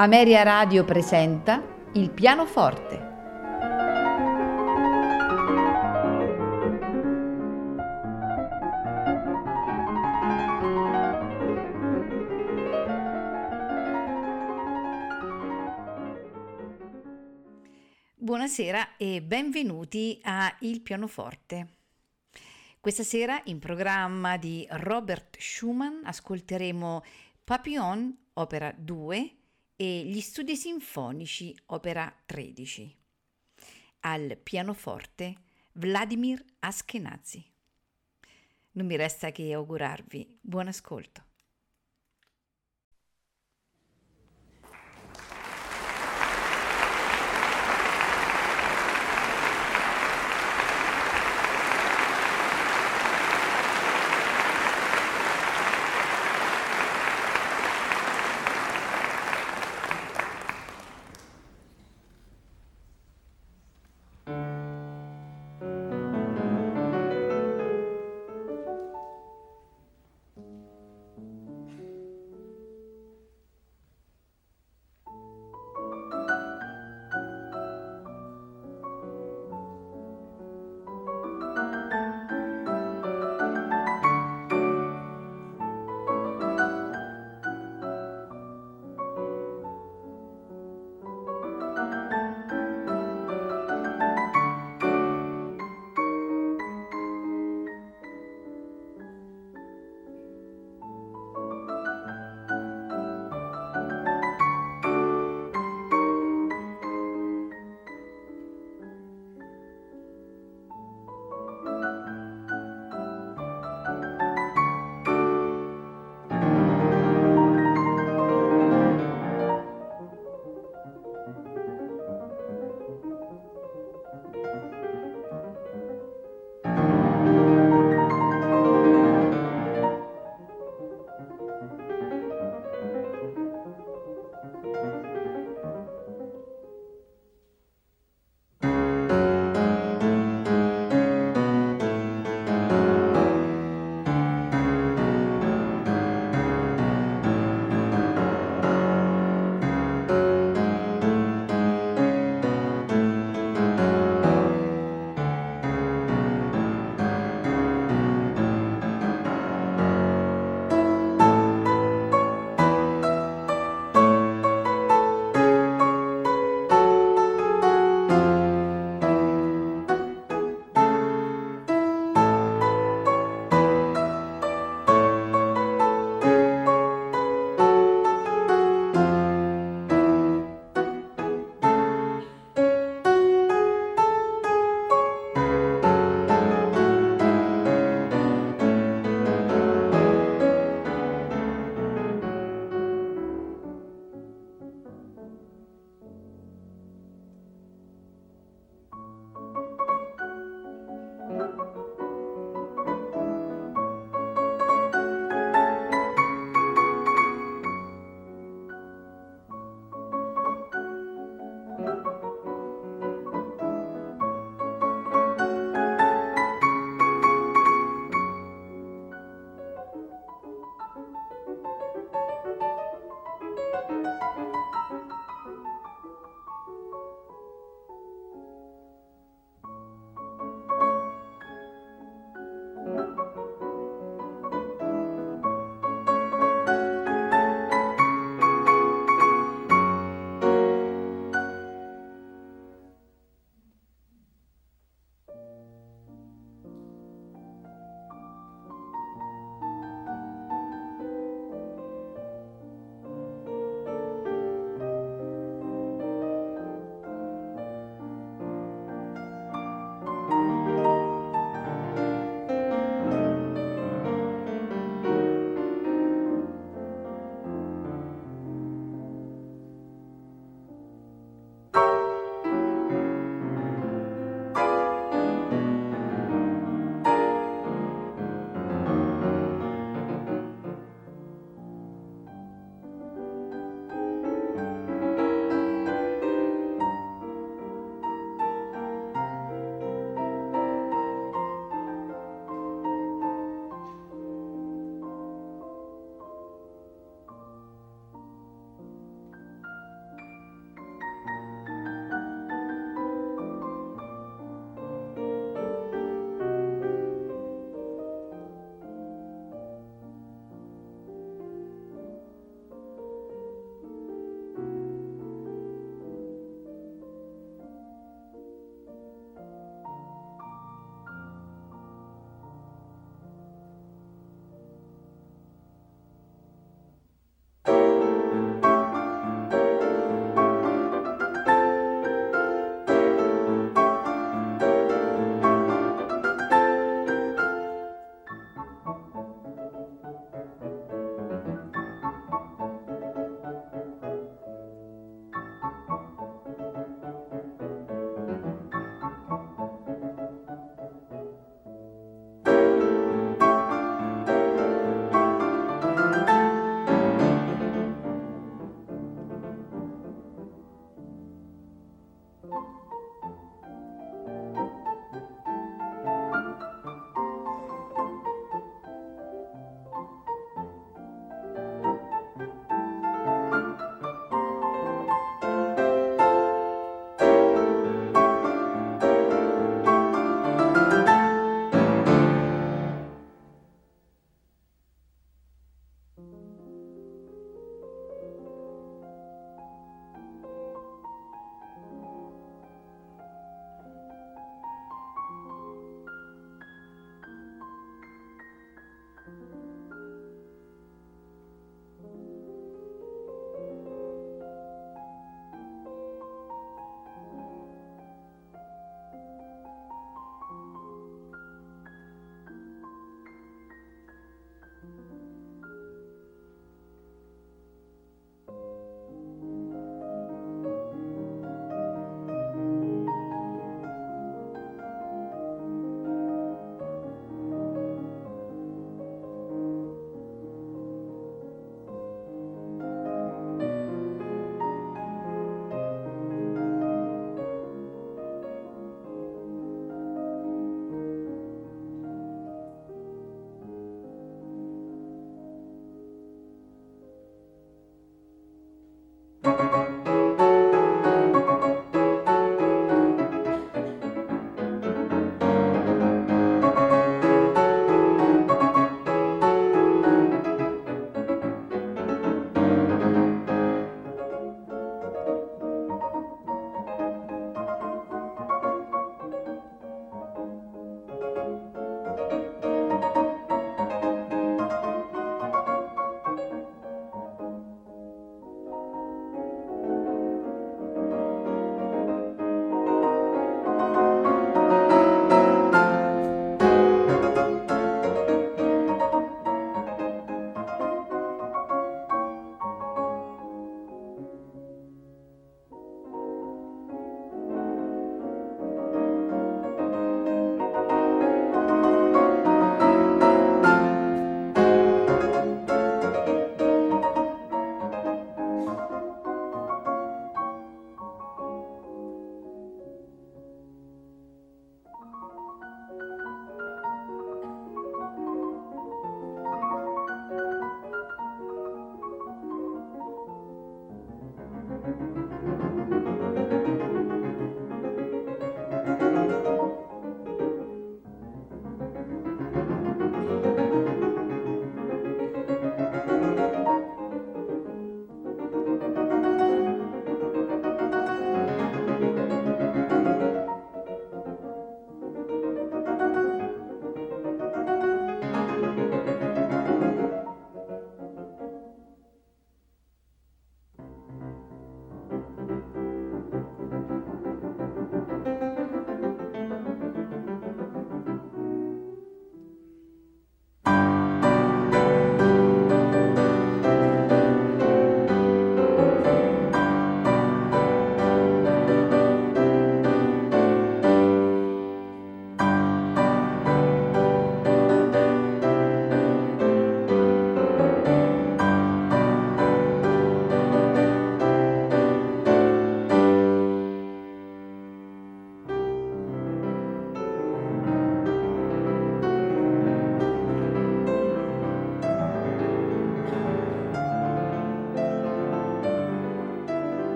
Ameria Radio presenta Il pianoforte. Buonasera e benvenuti a Il pianoforte. Questa sera in programma di Robert Schumann ascolteremo Papillon, opera 2, e gli studi sinfonici, opera 13. Al pianoforte Vladimir Askenazi. Non mi resta che augurarvi buon ascolto.